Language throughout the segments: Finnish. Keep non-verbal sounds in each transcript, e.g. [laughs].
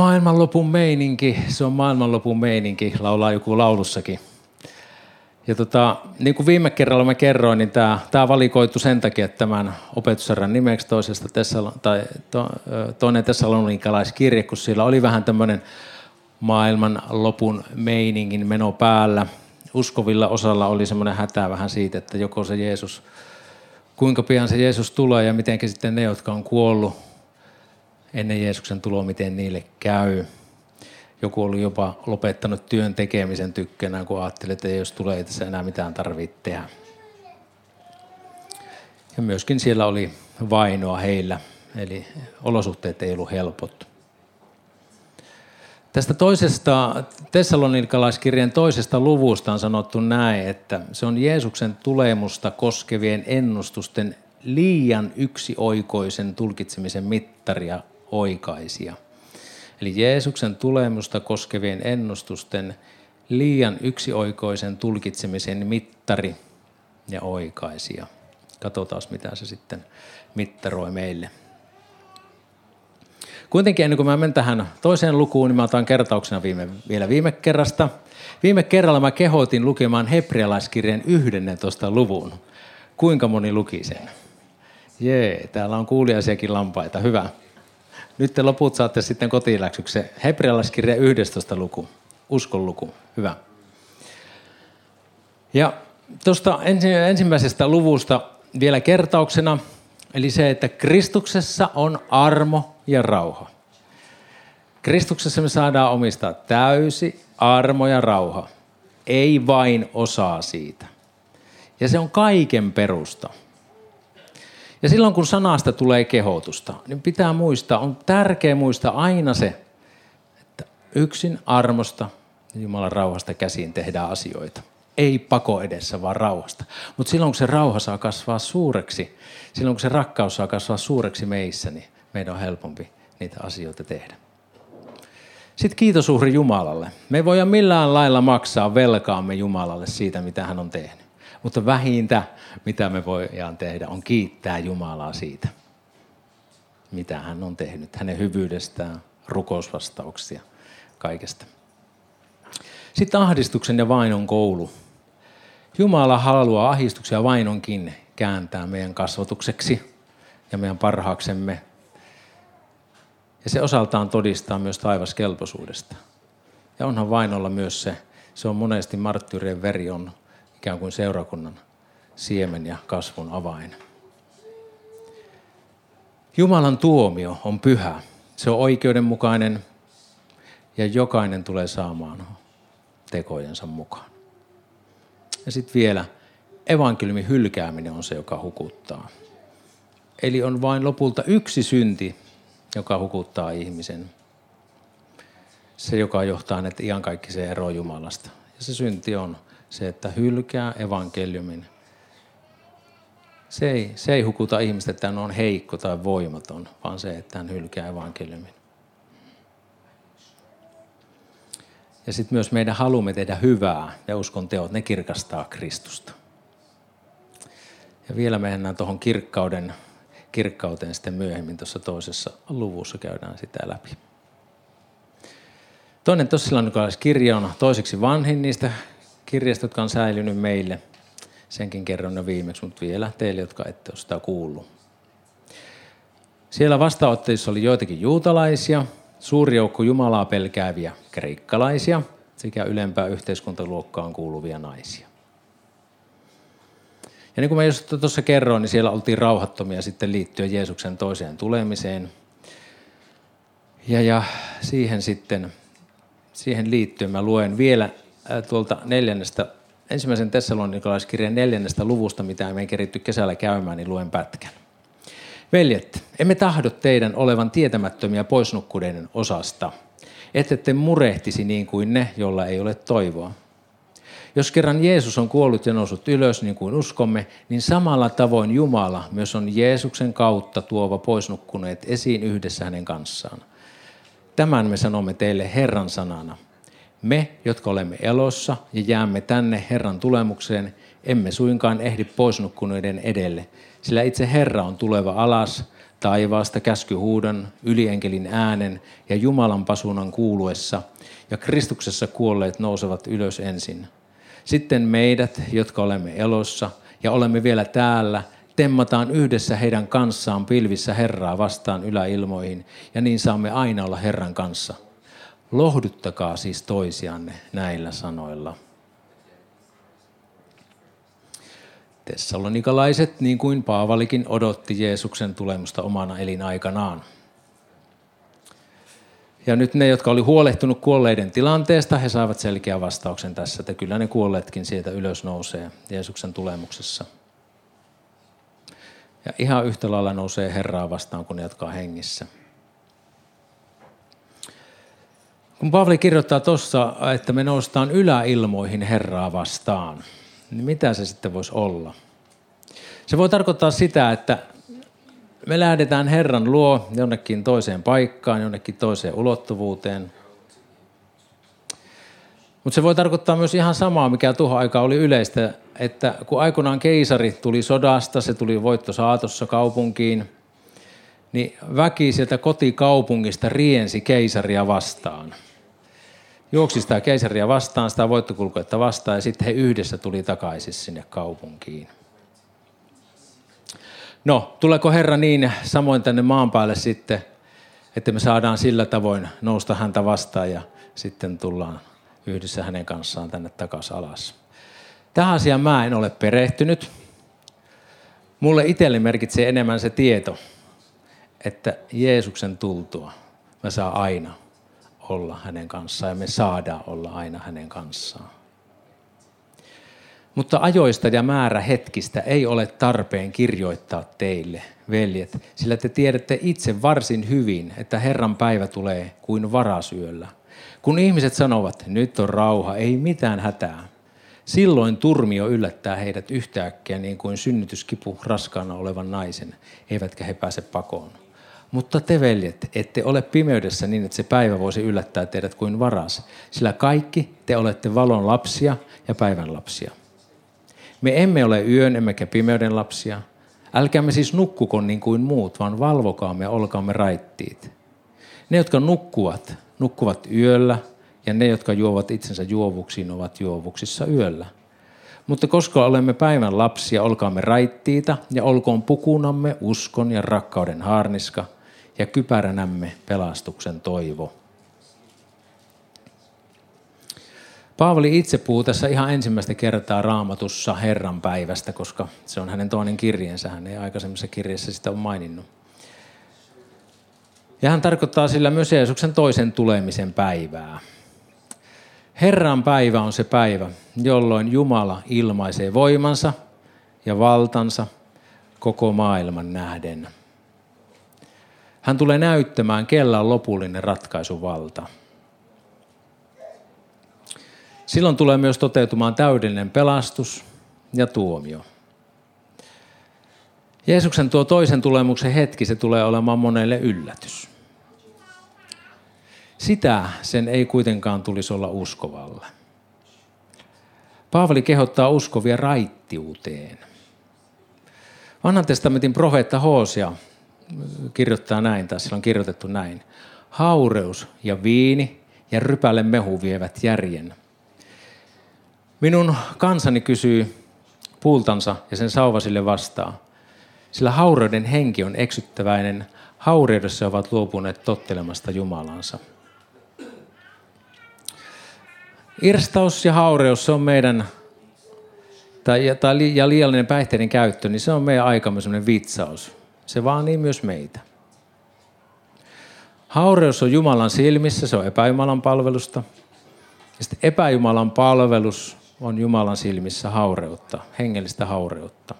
Maailmanlopun meininki, se on maailmanlopun meininki, laulaa joku laulussakin. Ja tota, niin kuin viime kerralla mä kerroin, niin tämä, tämä valikoitu sen takia, että tämän opetusarjan nimeksi toisesta Tessalo, tai to, toinen tessalonikalaiskirje, kun siellä oli vähän tämmöinen maailman lopun meiningin meno päällä. Uskovilla osalla oli semmoinen hätä vähän siitä, että joko se Jeesus, kuinka pian se Jeesus tulee ja miten sitten ne, jotka on kuollut ennen Jeesuksen tuloa, miten niille käy. Joku oli jopa lopettanut työn tekemisen tykkänään, kun ajatteli, että jos tulee, ei tässä enää mitään tarvitse tehdä. Ja myöskin siellä oli vainoa heillä, eli olosuhteet ei ollut helpot. Tästä toisesta Tessalonikalaiskirjan toisesta luvusta on sanottu näin, että se on Jeesuksen tulemusta koskevien ennustusten liian yksioikoisen tulkitsemisen mittaria oikaisia. Eli Jeesuksen tulemusta koskevien ennustusten liian yksioikoisen tulkitsemisen mittari ja oikaisia. Katsotaan, mitä se sitten mittaroi meille. Kuitenkin ennen kuin mä menen tähän toiseen lukuun, niin mä otan kertauksena viime, vielä viime kerrasta. Viime kerralla mä kehotin lukemaan hebrealaiskirjan 11 luvun. Kuinka moni luki sen? Jee, täällä on kuuliaisiakin lampaita. Hyvä. Nyt te loput saatte sitten kotiläksyksi. Hebrealaiskirja 11 luku, uskon luku. Hyvä. Ja tuosta ensimmäisestä luvusta vielä kertauksena, eli se, että Kristuksessa on armo ja rauha. Kristuksessa me saadaan omistaa täysi armo ja rauha, ei vain osaa siitä. Ja se on kaiken perusta. Ja silloin kun sanasta tulee kehotusta, niin pitää muistaa, on tärkeä muistaa aina se, että yksin armosta Jumalan rauhasta käsiin tehdään asioita. Ei pako edessä, vaan rauhasta. Mutta silloin kun se rauha saa kasvaa suureksi, silloin kun se rakkaus saa kasvaa suureksi meissä, niin meidän on helpompi niitä asioita tehdä. Sitten kiitos uhri Jumalalle. Me ei voida millään lailla maksaa velkaamme Jumalalle siitä, mitä hän on tehnyt. Mutta vähintä, mitä me voidaan tehdä, on kiittää Jumalaa siitä, mitä hän on tehnyt, hänen hyvyydestään, rukousvastauksia, kaikesta. Sitten ahdistuksen ja vainon koulu. Jumala haluaa ahdistuksen ja vainonkin kääntää meidän kasvatukseksi ja meidän parhaaksemme. Ja se osaltaan todistaa myös taivaskelpoisuudesta. Ja onhan vainolla myös se, se on monesti marttyyrien veri on ikään kuin seurakunnan siemen ja kasvun avain. Jumalan tuomio on pyhä. Se on oikeudenmukainen ja jokainen tulee saamaan tekojensa mukaan. Ja sitten vielä evankeliumin hylkääminen on se, joka hukuttaa. Eli on vain lopulta yksi synti, joka hukuttaa ihmisen. Se, joka johtaa ne iankaikkiseen eroon Jumalasta. Ja se synti on se, että hylkää evankeliumin. Se ei, se ei hukuta ihmistä, että hän on heikko tai voimaton, vaan se, että hän hylkää evankeliumin. Ja sitten myös meidän halumme tehdä hyvää ja uskon teot, ne kirkastaa Kristusta. Ja vielä mennään tuohon kirkkauden, kirkkauteen sitten myöhemmin tuossa toisessa luvussa käydään sitä läpi. Toinen kirja on toiseksi vanhin niistä kirjasta, jotka on säilynyt meille. Senkin kerron jo viimeksi, mutta vielä teille, jotka ette ole sitä kuullut. Siellä vastaanottajissa oli joitakin juutalaisia, suuri joukko Jumalaa pelkääviä kreikkalaisia sekä ylempää yhteiskuntaluokkaan kuuluvia naisia. Ja niin kuin mä just tuossa kerroin, niin siellä oltiin rauhattomia sitten liittyen Jeesuksen toiseen tulemiseen. Ja, ja siihen sitten, siihen liittyen mä luen vielä tuolta neljännestä, ensimmäisen Tessalonikalaiskirjan neljännestä luvusta, mitä me ei keritty kesällä käymään, niin luen pätkän. Veljet, emme tahdo teidän olevan tietämättömiä poisnukkuneiden osasta, ette te murehtisi niin kuin ne, jolla ei ole toivoa. Jos kerran Jeesus on kuollut ja noussut ylös niin kuin uskomme, niin samalla tavoin Jumala myös on Jeesuksen kautta tuova poisnukkuneet esiin yhdessä hänen kanssaan. Tämän me sanomme teille Herran sanana – me, jotka olemme elossa ja jäämme tänne Herran tulemukseen, emme suinkaan ehdi poisnukkuneiden edelle, sillä itse Herra on tuleva alas taivaasta käskyhuudon, ylienkelin äänen ja Jumalan pasunan kuuluessa, ja Kristuksessa kuolleet nousevat ylös ensin. Sitten meidät, jotka olemme elossa ja olemme vielä täällä, temmataan yhdessä heidän kanssaan pilvissä Herraa vastaan yläilmoihin, ja niin saamme aina olla Herran kanssa. Lohduttakaa siis toisianne näillä sanoilla. Tessalonikalaiset, niin kuin Paavalikin, odotti Jeesuksen tulemusta omana elinaikanaan. Ja nyt ne, jotka oli huolehtunut kuolleiden tilanteesta, he saavat selkeän vastauksen tässä, että kyllä ne kuolleetkin sieltä ylös nousee Jeesuksen tulemuksessa. Ja ihan yhtä lailla nousee Herraa vastaan, kun ne, jotka on hengissä. Kun Paavali kirjoittaa tuossa, että me noustaan yläilmoihin Herraa vastaan, niin mitä se sitten voisi olla? Se voi tarkoittaa sitä, että me lähdetään Herran luo jonnekin toiseen paikkaan, jonnekin toiseen ulottuvuuteen. Mutta se voi tarkoittaa myös ihan samaa, mikä tuohon aikaan oli yleistä, että kun aikoinaan keisari tuli sodasta, se tuli voitto saatossa kaupunkiin, niin väki sieltä kotikaupungista riensi keisaria vastaan. Juoksi sitä keisaria vastaan, sitä voittokulkuetta vastaan ja sitten he yhdessä tuli takaisin sinne kaupunkiin. No, tuleeko Herra niin samoin tänne maan päälle sitten, että me saadaan sillä tavoin nousta häntä vastaan ja sitten tullaan yhdessä hänen kanssaan tänne takaisin alas. Tähän asiaan mä en ole perehtynyt. Mulle itselle merkitsee enemmän se tieto, että Jeesuksen tultua mä saa aina olla hänen kanssaan ja me saadaan olla aina hänen kanssaan. Mutta ajoista ja määrä hetkistä ei ole tarpeen kirjoittaa teille, veljet, sillä te tiedätte itse varsin hyvin, että Herran päivä tulee kuin varasyöllä. Kun ihmiset sanovat, nyt on rauha, ei mitään hätää, silloin turmio yllättää heidät yhtäkkiä niin kuin synnytyskipu raskaana olevan naisen, eivätkä he pääse pakoon. Mutta te veljet, ette ole pimeydessä niin, että se päivä voisi yllättää teidät kuin varas, sillä kaikki te olette valon lapsia ja päivän lapsia. Me emme ole yön emmekä pimeyden lapsia. Älkäämme siis nukkuko niin kuin muut, vaan valvokaamme ja olkaamme raittiit. Ne, jotka nukkuvat, nukkuvat yöllä, ja ne, jotka juovat itsensä juovuksiin, ovat juovuksissa yöllä. Mutta koska olemme päivän lapsia, olkaamme raittiita ja olkoon pukunamme uskon ja rakkauden haarniska ja kypäränämme pelastuksen toivo. Paavali itse puhuu tässä ihan ensimmäistä kertaa raamatussa Herran päivästä, koska se on hänen toinen kirjeensä. Hän ei aikaisemmassa kirjassa sitä ole maininnut. Ja hän tarkoittaa sillä myös Jeesuksen toisen tulemisen päivää. Herran päivä on se päivä, jolloin Jumala ilmaisee voimansa ja valtansa koko maailman nähden. Hän tulee näyttämään, kellä on lopullinen ratkaisuvalta. Silloin tulee myös toteutumaan täydellinen pelastus ja tuomio. Jeesuksen tuo toisen tulemuksen hetki, se tulee olemaan monelle yllätys. Sitä sen ei kuitenkaan tulisi olla uskovalle. Paavali kehottaa uskovia raittiuteen. Vanhan testamentin profeetta Hoosia kirjoittaa näin, tai sillä on kirjoitettu näin. Haureus ja viini ja rypäle mehu vievät järjen. Minun kansani kysyy puultansa ja sen sauvasille vastaa. Sillä haureuden henki on eksyttäväinen. Haureudessa ovat luopuneet tottelemasta Jumalansa. Irstaus ja haureus, se on meidän, tai, tai, ja liiallinen päihteiden käyttö, niin se on meidän aikamme sellainen vitsaus. Se vaan niin myös meitä. Haureus on Jumalan silmissä, se on epäjumalan palvelusta. Ja sitten epäjumalan palvelus on Jumalan silmissä haureutta, hengellistä haureutta.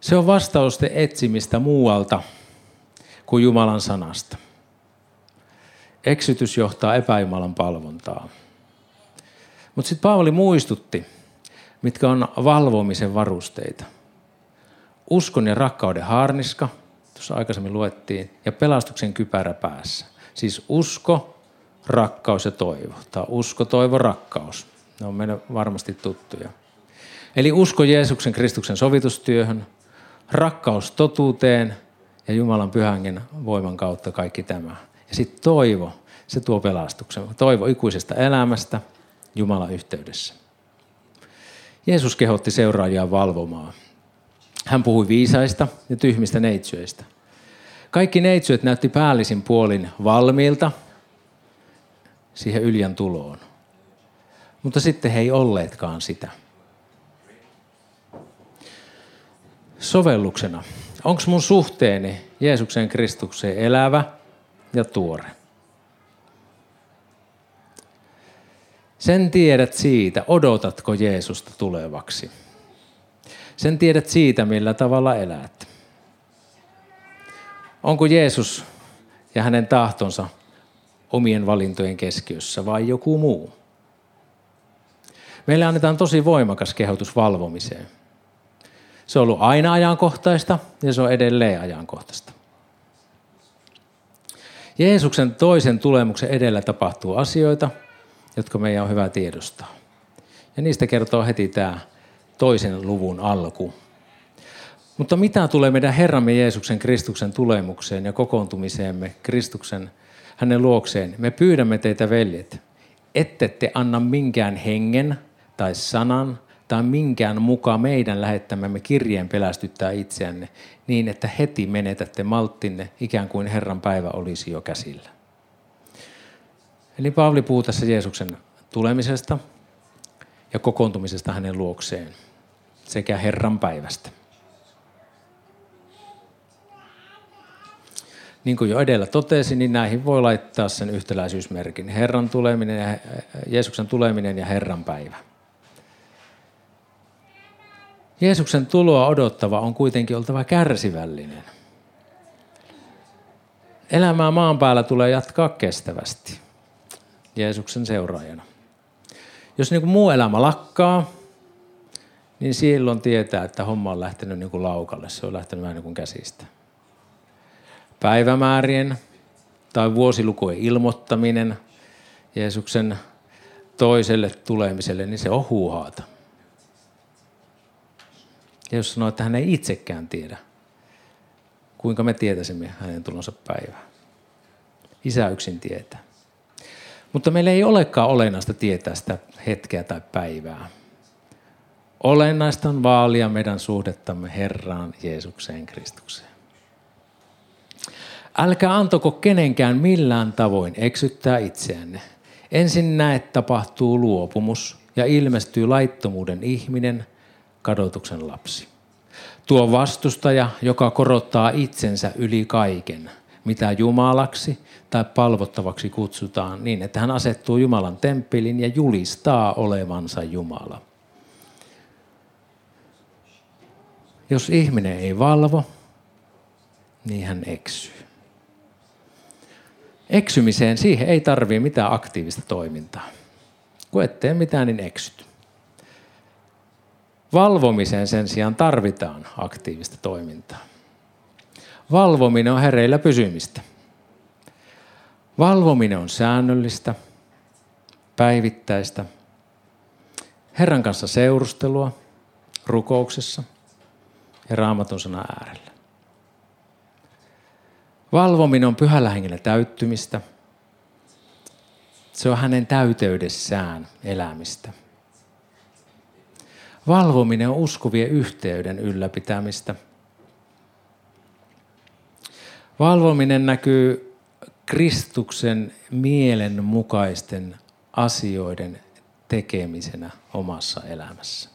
Se on vastausten etsimistä muualta kuin Jumalan sanasta. Eksytys johtaa epäjumalan palvontaa. Mutta sitten Paavali muistutti, mitkä on valvomisen varusteita. Uskon ja rakkauden haarniska, tuossa aikaisemmin luettiin, ja pelastuksen kypärä päässä. Siis usko, rakkaus ja toivo. Tämä usko, toivo, rakkaus. Ne on meille varmasti tuttuja. Eli usko Jeesuksen Kristuksen sovitustyöhön, rakkaus totuuteen ja Jumalan pyhängen voiman kautta kaikki tämä. Ja sitten toivo, se tuo pelastuksen. Toivo ikuisesta elämästä Jumalan yhteydessä. Jeesus kehotti seuraajia valvomaan. Hän puhui viisaista ja tyhmistä neitsyöistä. Kaikki neitsyöt näytti päällisin puolin valmiilta siihen yljän tuloon. Mutta sitten he ei olleetkaan sitä. Sovelluksena. Onko mun suhteeni Jeesuksen Kristukseen elävä ja tuore? Sen tiedät siitä, odotatko Jeesusta tulevaksi. Sen tiedät siitä, millä tavalla elät. Onko Jeesus ja hänen tahtonsa omien valintojen keskiössä vai joku muu? Meille annetaan tosi voimakas kehotus valvomiseen. Se on ollut aina ajankohtaista ja se on edelleen ajankohtaista. Jeesuksen toisen tulemuksen edellä tapahtuu asioita, jotka meidän on hyvä tiedostaa. Ja niistä kertoo heti tämä toisen luvun alku. Mutta mitä tulee meidän Herramme Jeesuksen Kristuksen tulemukseen ja kokoontumiseemme Kristuksen hänen luokseen, me pyydämme teitä veljet, ette te anna minkään hengen tai sanan tai minkään mukaan meidän lähettämämme kirjeen pelästyttää itseänne niin, että heti menetätte malttinne ikään kuin Herran päivä olisi jo käsillä. Eli Paavali puhuu tässä Jeesuksen tulemisesta ja kokoontumisesta hänen luokseen sekä Herran päivästä. Niin kuin jo edellä totesin, niin näihin voi laittaa sen yhtäläisyysmerkin. Herran tuleminen ja, Jeesuksen tuleminen ja Herran päivä. Jeesuksen tuloa odottava on kuitenkin oltava kärsivällinen. Elämää maan päällä tulee jatkaa kestävästi Jeesuksen seuraajana. Jos niin kuin muu elämä lakkaa, niin silloin tietää, että homma on lähtenyt niin kuin laukalle. Se on lähtenyt vähän niin kuin käsistä. Päivämäärien tai vuosilukujen ilmoittaminen Jeesuksen toiselle tulemiselle, niin se on huuhaata. Jos sanoo, että hän ei itsekään tiedä, kuinka me tietäisimme hänen tulonsa päivää. Isä yksin tietää. Mutta meillä ei olekaan olennaista tietää sitä hetkeä tai päivää. Olennaista on vaalia meidän suhdettamme Herraan Jeesukseen Kristukseen. Älkää antako kenenkään millään tavoin eksyttää itseänne. Ensin näet tapahtuu luopumus ja ilmestyy laittomuuden ihminen, kadotuksen lapsi. Tuo vastustaja, joka korottaa itsensä yli kaiken, mitä Jumalaksi tai palvottavaksi kutsutaan, niin että hän asettuu Jumalan temppelin ja julistaa olevansa Jumala. Jos ihminen ei valvo, niin hän eksyy. Eksymiseen siihen ei tarvii mitään aktiivista toimintaa. Kun et tee mitään, niin eksyt. Valvomiseen sen sijaan tarvitaan aktiivista toimintaa. Valvominen on hereillä pysymistä. Valvominen on säännöllistä, päivittäistä, Herran kanssa seurustelua, rukouksessa ja raamatun sana äärellä. Valvominen on pyhällä hengellä täyttymistä. Se on hänen täyteydessään elämistä. Valvominen on uskovien yhteyden ylläpitämistä. Valvominen näkyy Kristuksen mielen mukaisten asioiden tekemisenä omassa elämässä.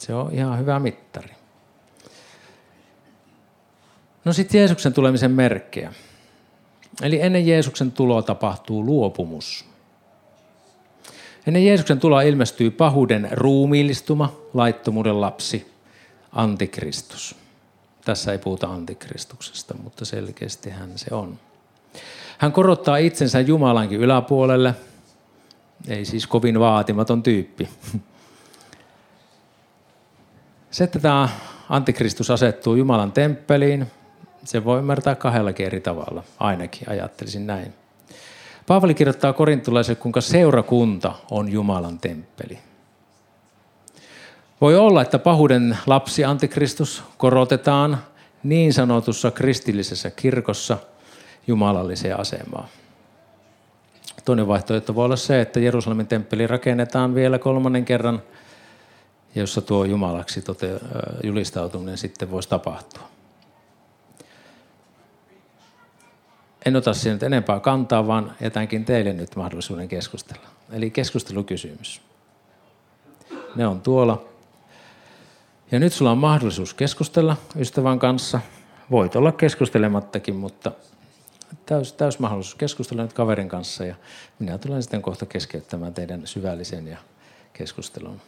Se on ihan hyvä mittari. No sitten Jeesuksen tulemisen merkkejä. Eli ennen Jeesuksen tuloa tapahtuu luopumus. Ennen Jeesuksen tuloa ilmestyy pahuuden ruumiillistuma, laittomuuden lapsi, antikristus. Tässä ei puhuta antikristuksesta, mutta selkeästi hän se on. Hän korottaa itsensä Jumalankin yläpuolelle. Ei siis kovin vaatimaton tyyppi. Se, että tämä antikristus asettuu Jumalan temppeliin, se voi ymmärtää kahdellakin eri tavalla. Ainakin ajattelisin näin. Paavali kirjoittaa korintulaisille, kuinka seurakunta on Jumalan temppeli. Voi olla, että pahuuden lapsi antikristus korotetaan niin sanotussa kristillisessä kirkossa jumalalliseen asemaan. Toinen vaihtoehto voi olla se, että Jerusalemin temppeli rakennetaan vielä kolmannen kerran, jossa tuo Jumalaksi tote, julistautuminen sitten voisi tapahtua. En ota siihen enempää kantaa, vaan jätänkin teille nyt mahdollisuuden keskustella. Eli keskustelukysymys. Ne on tuolla. Ja nyt sulla on mahdollisuus keskustella ystävän kanssa. Voit olla keskustelemattakin, mutta täys, täys mahdollisuus keskustella nyt kaverin kanssa. Ja minä tulen sitten kohta keskeyttämään teidän syvällisen ja keskustelun.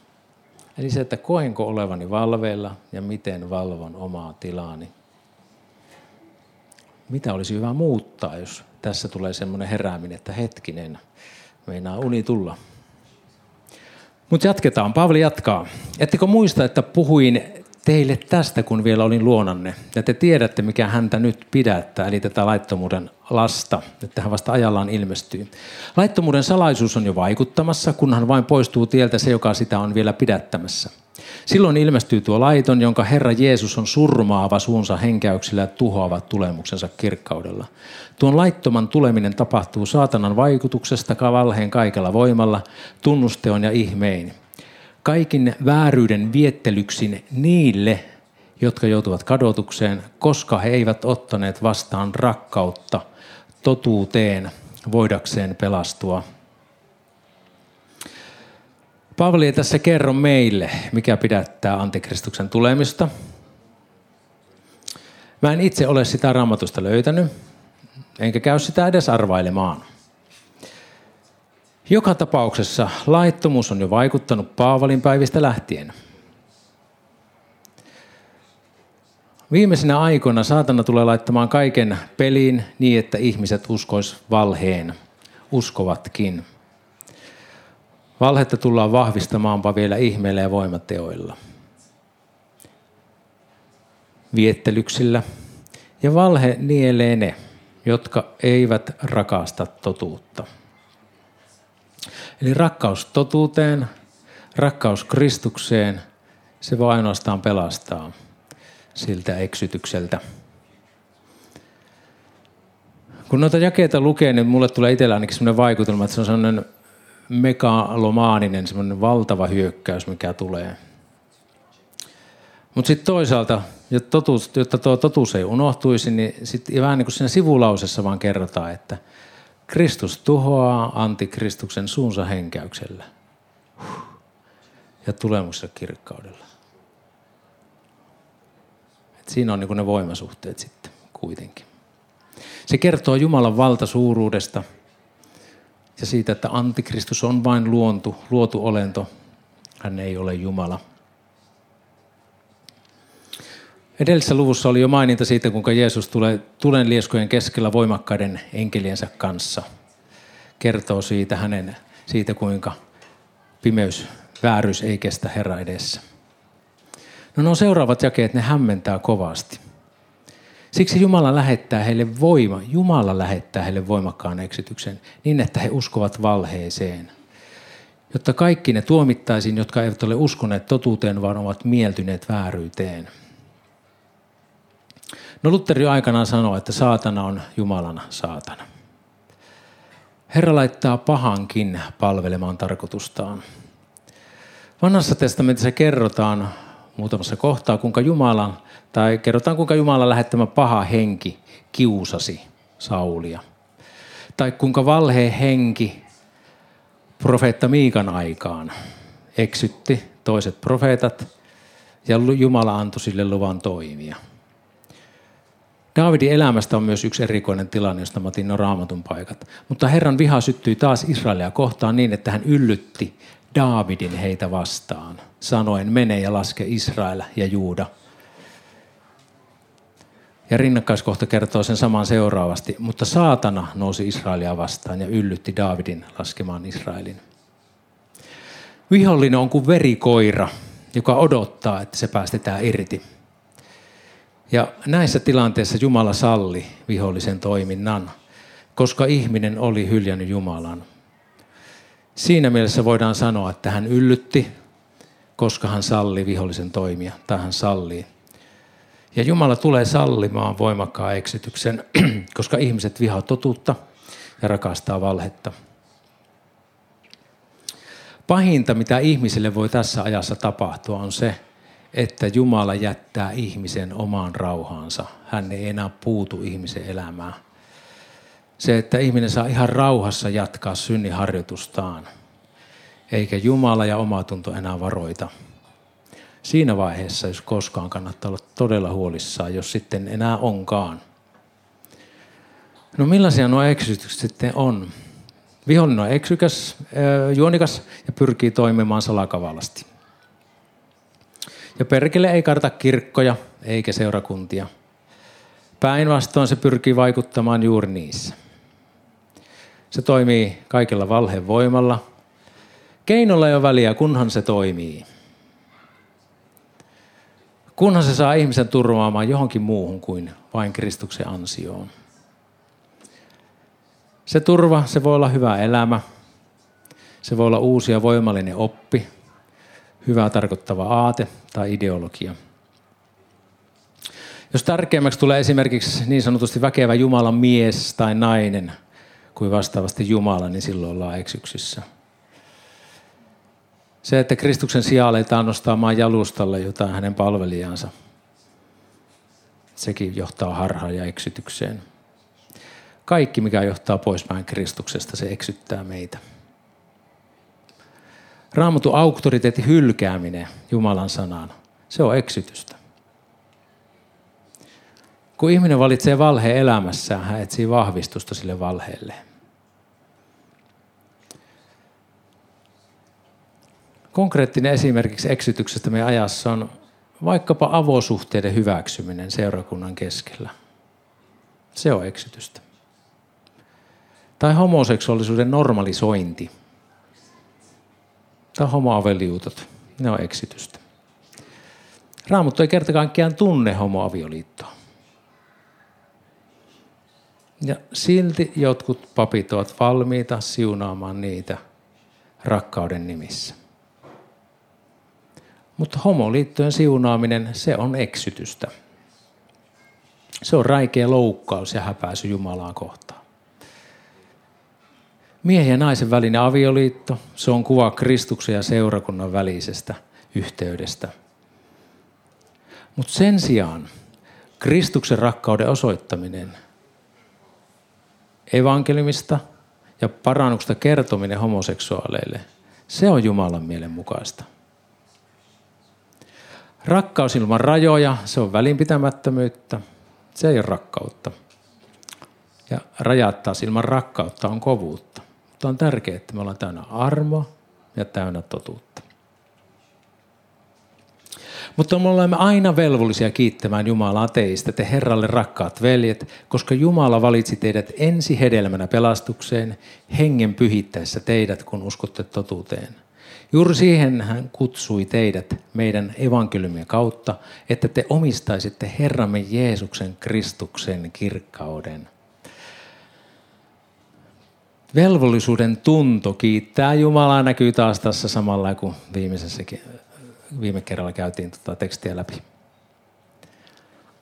Eli se, että koenko olevani valveilla ja miten valvon omaa tilaani mitä olisi hyvä muuttaa, jos tässä tulee semmoinen herääminen, että hetkinen, meinaa uni tulla. Mutta jatketaan. Paavali jatkaa. Ettekö muista, että puhuin teille tästä, kun vielä olin luonanne. Ja te tiedätte, mikä häntä nyt pidättää, eli tätä laittomuuden lasta, että hän vasta ajallaan ilmestyy. Laittomuuden salaisuus on jo vaikuttamassa, kunhan vain poistuu tieltä se, joka sitä on vielä pidättämässä. Silloin ilmestyy tuo laiton, jonka Herra Jeesus on surmaava suunsa henkäyksillä ja tuhoava tulemuksensa kirkkaudella. Tuon laittoman tuleminen tapahtuu saatanan vaikutuksesta kavalheen kaikella voimalla, tunnusteon ja ihmein. Kaikin vääryyden viettelyksin niille, jotka joutuvat kadotukseen, koska he eivät ottaneet vastaan rakkautta totuuteen voidakseen pelastua Paavali ei tässä kerro meille, mikä pidättää antikristuksen tulemista. Mä en itse ole sitä raamatusta löytänyt, enkä käy sitä edes arvailemaan. Joka tapauksessa laittomuus on jo vaikuttanut Paavalin päivistä lähtien. Viimeisinä aikoina saatana tulee laittamaan kaiken peliin niin, että ihmiset uskois valheen, uskovatkin. Valhetta tullaan vahvistamaanpa vielä ihmeillä ja voimateoilla. Viettelyksillä. Ja valhe nielee ne, jotka eivät rakasta totuutta. Eli rakkaus totuuteen, rakkaus Kristukseen, se voi ainoastaan pelastaa siltä eksytykseltä. Kun noita jakeita lukee, niin mulle tulee itsellä ainakin sellainen vaikutelma, että se on sellainen megalomaaninen, semmoinen valtava hyökkäys, mikä tulee. Mutta sitten toisaalta, jotta, totuus, jotta tuo totuus ei unohtuisi, niin sitten vähän niin kuin siinä sivulausessa vaan kerrotaan, että Kristus tuhoaa antikristuksen suunsa henkäyksellä ja tulemussa kirkkaudella. Et siinä on niin ne voimasuhteet sitten kuitenkin. Se kertoo Jumalan valtasuuruudesta – ja siitä, että antikristus on vain luontu, luotu olento. Hän ei ole Jumala. Edellisessä luvussa oli jo maininta siitä, kuinka Jeesus tulee tulen lieskojen keskellä voimakkaiden enkeliensä kanssa. Kertoo siitä hänen, siitä kuinka pimeys, vääryys ei kestä Herra edessä. No nuo seuraavat jakeet, ne hämmentää kovasti. Siksi Jumala lähettää heille voima, Jumala lähettää heille voimakkaan eksityksen niin, että he uskovat valheeseen. Jotta kaikki ne tuomittaisiin, jotka eivät ole uskoneet totuuteen, vaan ovat mieltyneet vääryyteen. No Lutteri aikanaan sanoi, että saatana on Jumalana saatana. Herra laittaa pahankin palvelemaan tarkoitustaan. Vanhassa testamentissa kerrotaan muutamassa kohtaa, kuinka Jumalan tai kerrotaan, kuinka Jumala lähettämä paha henki kiusasi Saulia. Tai kuinka valheen henki profeetta Miikan aikaan eksytti toiset profeetat ja Jumala antoi sille luvan toimia. Daavidin elämästä on myös yksi erikoinen tilanne, josta mä otin no raamatun paikat. Mutta Herran viha syttyi taas Israelia kohtaan niin, että hän yllytti Daavidin heitä vastaan, sanoen mene ja laske Israel ja Juuda ja rinnakkaiskohta kertoo sen saman seuraavasti. Mutta saatana nousi Israelia vastaan ja yllytti Daavidin laskemaan Israelin. Vihollinen on kuin verikoira, joka odottaa, että se päästetään irti. Ja näissä tilanteissa Jumala salli vihollisen toiminnan, koska ihminen oli hyljännyt Jumalan. Siinä mielessä voidaan sanoa, että hän yllytti, koska hän sallii vihollisen toimia, tai hän sallii. Ja Jumala tulee sallimaan voimakkaan eksytyksen, [clears throat] koska ihmiset vihaa totuutta ja rakastaa valhetta. Pahinta, mitä ihmisille voi tässä ajassa tapahtua, on se, että Jumala jättää ihmisen omaan rauhaansa. Hän ei enää puutu ihmisen elämään. Se, että ihminen saa ihan rauhassa jatkaa synniharjoitustaan, eikä Jumala ja omatunto enää varoita. Siinä vaiheessa, jos koskaan kannattaa olla todella huolissaan, jos sitten enää onkaan. No millaisia nuo eksytykset sitten on? Vihollinen on eksykäs, juonikas ja pyrkii toimimaan salakavallasti. Ja perkele ei karta kirkkoja eikä seurakuntia. Päinvastoin se pyrkii vaikuttamaan juuri niissä. Se toimii kaikilla valheen voimalla. Keinolla ei ole väliä, kunhan se toimii. Kunhan se saa ihmisen turvaamaan johonkin muuhun kuin vain Kristuksen ansioon. Se turva, se voi olla hyvä elämä. Se voi olla uusi ja voimallinen oppi, hyvää tarkoittava aate tai ideologia. Jos tärkeämmäksi tulee esimerkiksi niin sanotusti väkevä Jumalan mies tai nainen kuin vastaavasti Jumala, niin silloin ollaan eksyksissä. Se, että Kristuksen sijaan aletaan nostaamaan jalustalle jotain hänen palvelijansa, sekin johtaa harhaan ja eksytykseen. Kaikki, mikä johtaa poispäin Kristuksesta, se eksyttää meitä. Raamatun auktoriteetin hylkääminen Jumalan sanaan, se on eksytystä. Kun ihminen valitsee valheen elämässään, hän etsii vahvistusta sille valheelle. Konkreettinen esimerkiksi eksytyksestä meidän ajassa on vaikkapa avosuhteiden hyväksyminen seurakunnan keskellä. Se on eksytystä. Tai homoseksuaalisuuden normalisointi. Tai homoaveliutot. Ne on eksitystä. Raamattu ei kerta kaikkiaan tunne homoavioliittoa. Ja silti jotkut papit ovat valmiita siunaamaan niitä rakkauden nimissä. Mutta homoliittojen siunaaminen, se on eksytystä. Se on räikeä loukkaus ja häpäisy Jumalaa kohtaan. Miehen ja naisen välinen avioliitto, se on kuva Kristuksen ja seurakunnan välisestä yhteydestä. Mutta sen sijaan Kristuksen rakkauden osoittaminen, evankelimista ja parannuksesta kertominen homoseksuaaleille, se on Jumalan mielen mukaista. Rakkaus ilman rajoja, se on välinpitämättömyyttä, se ei ole rakkautta. Ja rajat taas ilman rakkautta on kovuutta. Mutta on tärkeää, että me ollaan täynnä armoa ja täynnä totuutta. Mutta me olemme aina velvollisia kiittämään Jumalaa teistä, te Herralle rakkaat veljet, koska Jumala valitsi teidät ensi hedelmänä pelastukseen, hengen pyhittäessä teidät, kun uskotte totuuteen. Juuri siihen hän kutsui teidät meidän evankeliumien kautta, että te omistaisitte Herramme Jeesuksen Kristuksen kirkkauden. Velvollisuuden tunto kiittää Jumalaa näkyy taas tässä samalla kuin viimeisessäkin, viime kerralla käytiin tuota tekstiä läpi.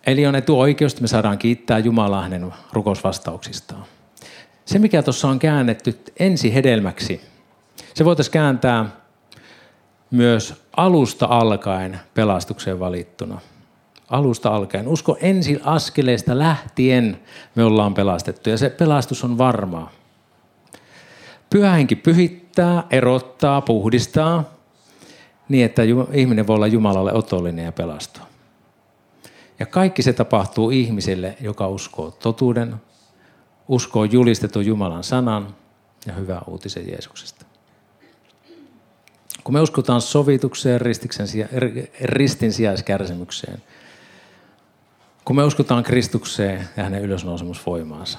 Eli on etuoikeus, että me saadaan kiittää Jumalaa hänen rukousvastauksistaan. Se, mikä tuossa on käännetty ensi hedelmäksi, se voitaisiin kääntää myös alusta alkaen pelastukseen valittuna. Alusta alkaen. Usko ensi askeleesta lähtien me ollaan pelastettu ja se pelastus on varmaa. Pyhähenki pyhittää, erottaa, puhdistaa niin, että ihminen voi olla Jumalalle otollinen ja pelastua. Ja kaikki se tapahtuu ihmiselle, joka uskoo totuuden, uskoo julistetun Jumalan sanan ja hyvää uutisen Jeesuksesta. Kun me uskotaan sovitukseen, ristin sijaiskärsimykseen, kun me uskotaan Kristukseen ja hänen ylösnousemusvoimaansa,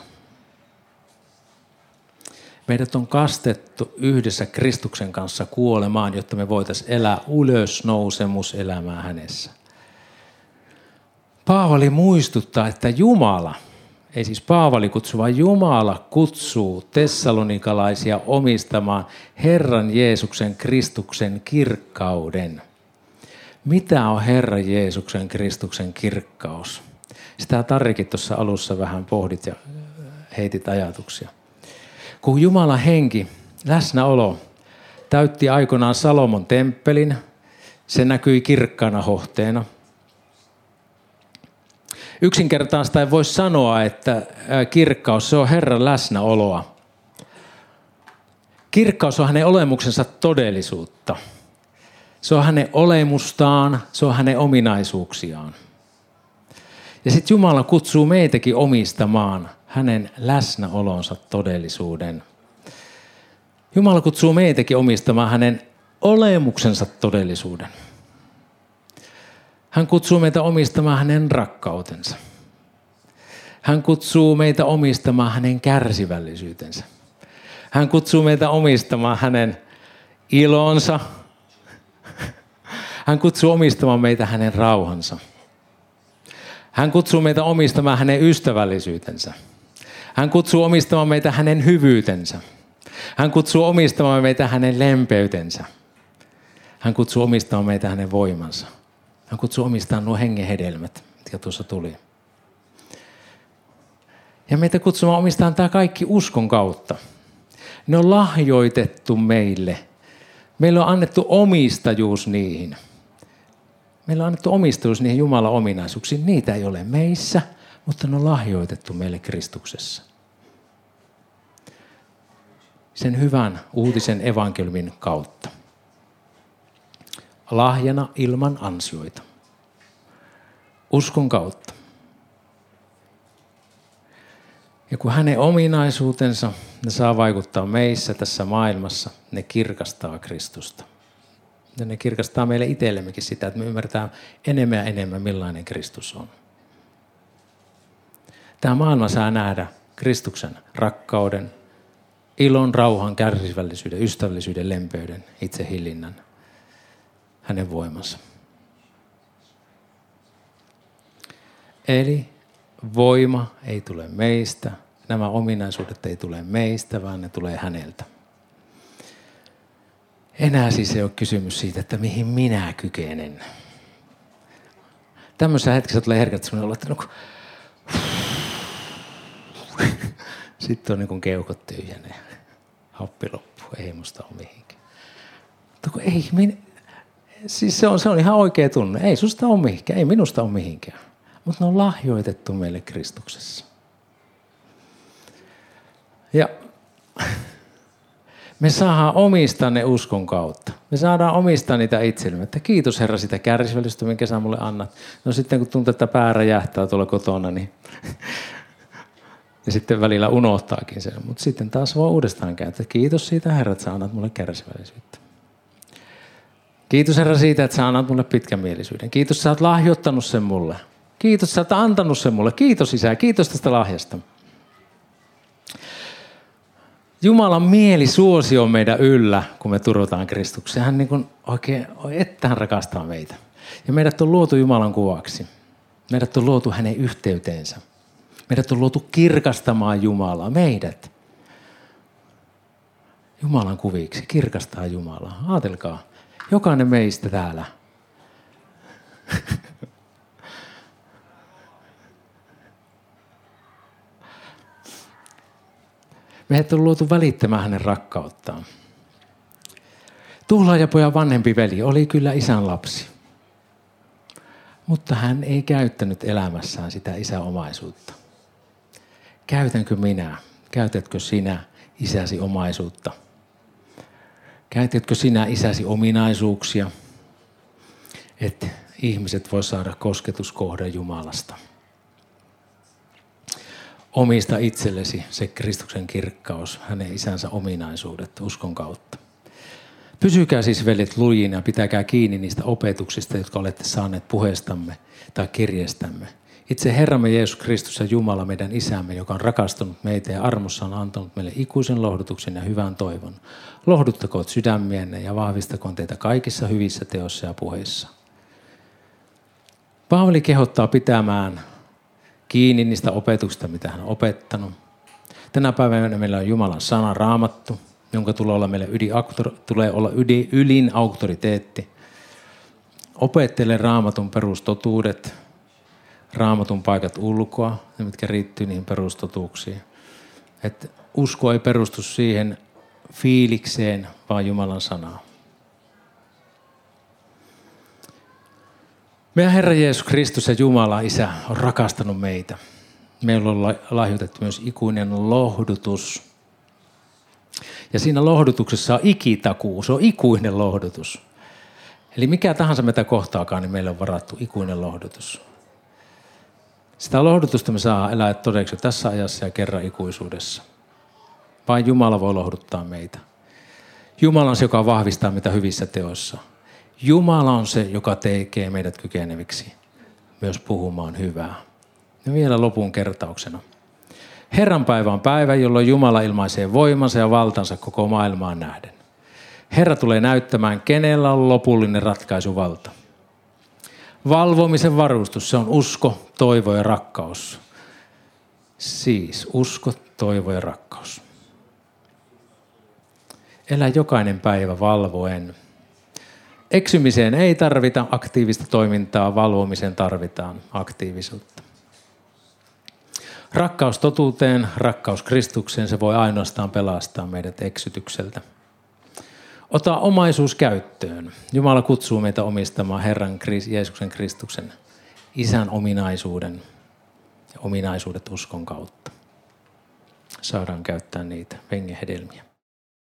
meidät on kastettu yhdessä Kristuksen kanssa kuolemaan, jotta me voitaisiin elää ylösnousemuselämää hänessä. Paavali muistuttaa, että Jumala – ei siis Paavali kutsu, vaan Jumala kutsuu tessalonikalaisia omistamaan Herran Jeesuksen Kristuksen kirkkauden. Mitä on Herra Jeesuksen Kristuksen kirkkaus? Sitä Tarrikin tuossa alussa vähän pohdit ja heitit ajatuksia. Kun Jumalan henki, läsnäolo, täytti aikoinaan Salomon temppelin, se näkyi kirkkaana hohteena. Yksinkertaista voi sanoa, että kirkkaus se on Herran läsnäoloa. Kirkkaus on hänen olemuksensa todellisuutta. Se on hänen olemustaan, se on hänen ominaisuuksiaan. Ja sitten Jumala kutsuu meitäkin omistamaan hänen läsnäolonsa todellisuuden. Jumala kutsuu meitäkin omistamaan hänen olemuksensa todellisuuden. Hän kutsuu meitä omistamaan hänen rakkautensa. Hän kutsuu meitä omistamaan hänen kärsivällisyytensä. Hän kutsuu meitä omistamaan hänen ilonsa. Hän kutsuu omistamaan meitä hänen rauhansa. Hän kutsuu meitä omistamaan hänen ystävällisyytensä. Hän kutsuu omistamaan meitä hänen hyvyytensä. Hän kutsuu omistamaan meitä hänen lempeytensä. Hän kutsuu omistamaan meitä hänen voimansa. Hän kutsuu omistamaan nuo hengen hedelmät, mitkä tuossa tuli. Ja meitä kutsumaan omistamaan tämä kaikki uskon kautta. Ne on lahjoitettu meille. Meillä on annettu omistajuus niihin. Meillä on annettu omistajuus niihin Jumalan ominaisuuksiin. Niitä ei ole meissä, mutta ne on lahjoitettu meille Kristuksessa. Sen hyvän uutisen evankeliumin kautta. Lahjana ilman ansioita. Uskon kautta. Ja kun hänen ominaisuutensa, ne saa vaikuttaa meissä tässä maailmassa, ne kirkastaa Kristusta. Ja ne kirkastaa meille itsellemmekin sitä, että me ymmärtää enemmän ja enemmän, millainen Kristus on. Tämä maailma saa nähdä Kristuksen rakkauden, ilon, rauhan, kärsivällisyyden, ystävällisyyden, lempeyden, itsehillinnän, hänen voimansa. Eli voima ei tule meistä, nämä ominaisuudet ei tule meistä, vaan ne tulee häneltä. Enää siis ei ole kysymys siitä, että mihin minä kykenen. Tämmöisessä hetkessä tulee herkät sellainen että no, [laughs] sitten on niin kuin keukot tyhjänä happi loppu. Ei musta ole mihinkään. Mutta ei, min... siis se on, se on ihan oikea tunne. Ei susta ole mihinkään, ei minusta ole mihinkään. Mutta ne on lahjoitettu meille Kristuksessa. Ja [laughs] me saadaan omistaa ne uskon kautta. Me saadaan omistaa niitä itsellemme. Että kiitos Herra sitä kärsivällisyyttä, minkä sä mulle annat. No sitten kun tuntuu, että pää räjähtää tuolla kotona, niin [laughs] ja sitten välillä unohtaakin sen. Mutta sitten taas voi uudestaan käyttää. Kiitos siitä Herra, että sä annat mulle kärsivällisyyttä. Kiitos Herra siitä, että sä annat mulle pitkämielisyyden. Kiitos, että sä oot lahjoittanut sen mulle. Kiitos, että sä oot antanut sen mulle. Kiitos Isä, kiitos tästä lahjasta. Jumalan mieli suosio meidän yllä, kun me turvataan Kristukseen. Hän niin kuin oikein, että hän rakastaa meitä. Ja meidät on luotu Jumalan kuvaksi. Meidät on luotu hänen yhteyteensä. Meidät on luotu kirkastamaan Jumalaa. Meidät. Jumalan kuviksi. Kirkastaa Jumalaa. Aatelkaa. Jokainen meistä täällä. Meidät on luotu välittämään hänen rakkauttaan. Tuhlaajapojan vanhempi veli oli kyllä isän lapsi. Mutta hän ei käyttänyt elämässään sitä isäomaisuutta. Käytänkö minä? Käytätkö sinä isäsi omaisuutta? Käytätkö sinä isäsi ominaisuuksia, että ihmiset voi saada kosketuskohdan Jumalasta? omista itsellesi se Kristuksen kirkkaus, hänen isänsä ominaisuudet uskon kautta. Pysykää siis veljet lujina pitäkää kiinni niistä opetuksista, jotka olette saaneet puheestamme tai kirjeestämme. Itse Herramme Jeesus Kristus ja Jumala, meidän isämme, joka on rakastunut meitä ja armossa on antanut meille ikuisen lohdutuksen ja hyvän toivon. Lohduttakoot sydämienne ja vahvistakoon teitä kaikissa hyvissä teossa ja puheissa. Paavali kehottaa pitämään kiinni niistä opetuksista, mitä hän on opettanut. Tänä päivänä meillä on Jumalan sana raamattu, jonka tulee olla meille yli, tulee olla yli, ylin auktoriteetti. Opettele raamatun perustotuudet, raamatun paikat ulkoa, ne mitkä riittyy niihin perustotuuksiin. Että usko ei perustu siihen fiilikseen, vaan Jumalan sanaa. Meidän Herra Jeesus Kristus ja Jumala Isä on rakastanut meitä. Meillä on lahjoitettu myös ikuinen lohdutus. Ja siinä lohdutuksessa on ikitakuu, se on ikuinen lohdutus. Eli mikä tahansa meitä kohtaakaan, niin meille on varattu ikuinen lohdutus. Sitä lohdutusta me saa elää todeksi tässä ajassa ja kerran ikuisuudessa. Vain Jumala voi lohduttaa meitä. Jumala on se, joka vahvistaa meitä hyvissä teoissa. Jumala on se, joka tekee meidät kykeneviksi myös puhumaan hyvää. Ja vielä lopun kertauksena. Herran päivä on päivä, jolloin Jumala ilmaisee voimansa ja valtansa koko maailmaan nähden. Herra tulee näyttämään, kenellä on lopullinen ratkaisuvalta. Valvomisen varustus, se on usko, toivo ja rakkaus. Siis usko, toivo ja rakkaus. Elä jokainen päivä valvoen. Eksymiseen ei tarvita aktiivista toimintaa, valvomiseen tarvitaan aktiivisuutta. Rakkaus totuuteen, rakkaus Kristukseen, se voi ainoastaan pelastaa meidät eksytykseltä. Ota omaisuus käyttöön. Jumala kutsuu meitä omistamaan Herran Jeesuksen Kristuksen isän ominaisuuden ja ominaisuudet uskon kautta. Saadaan käyttää niitä hengen hedelmiä.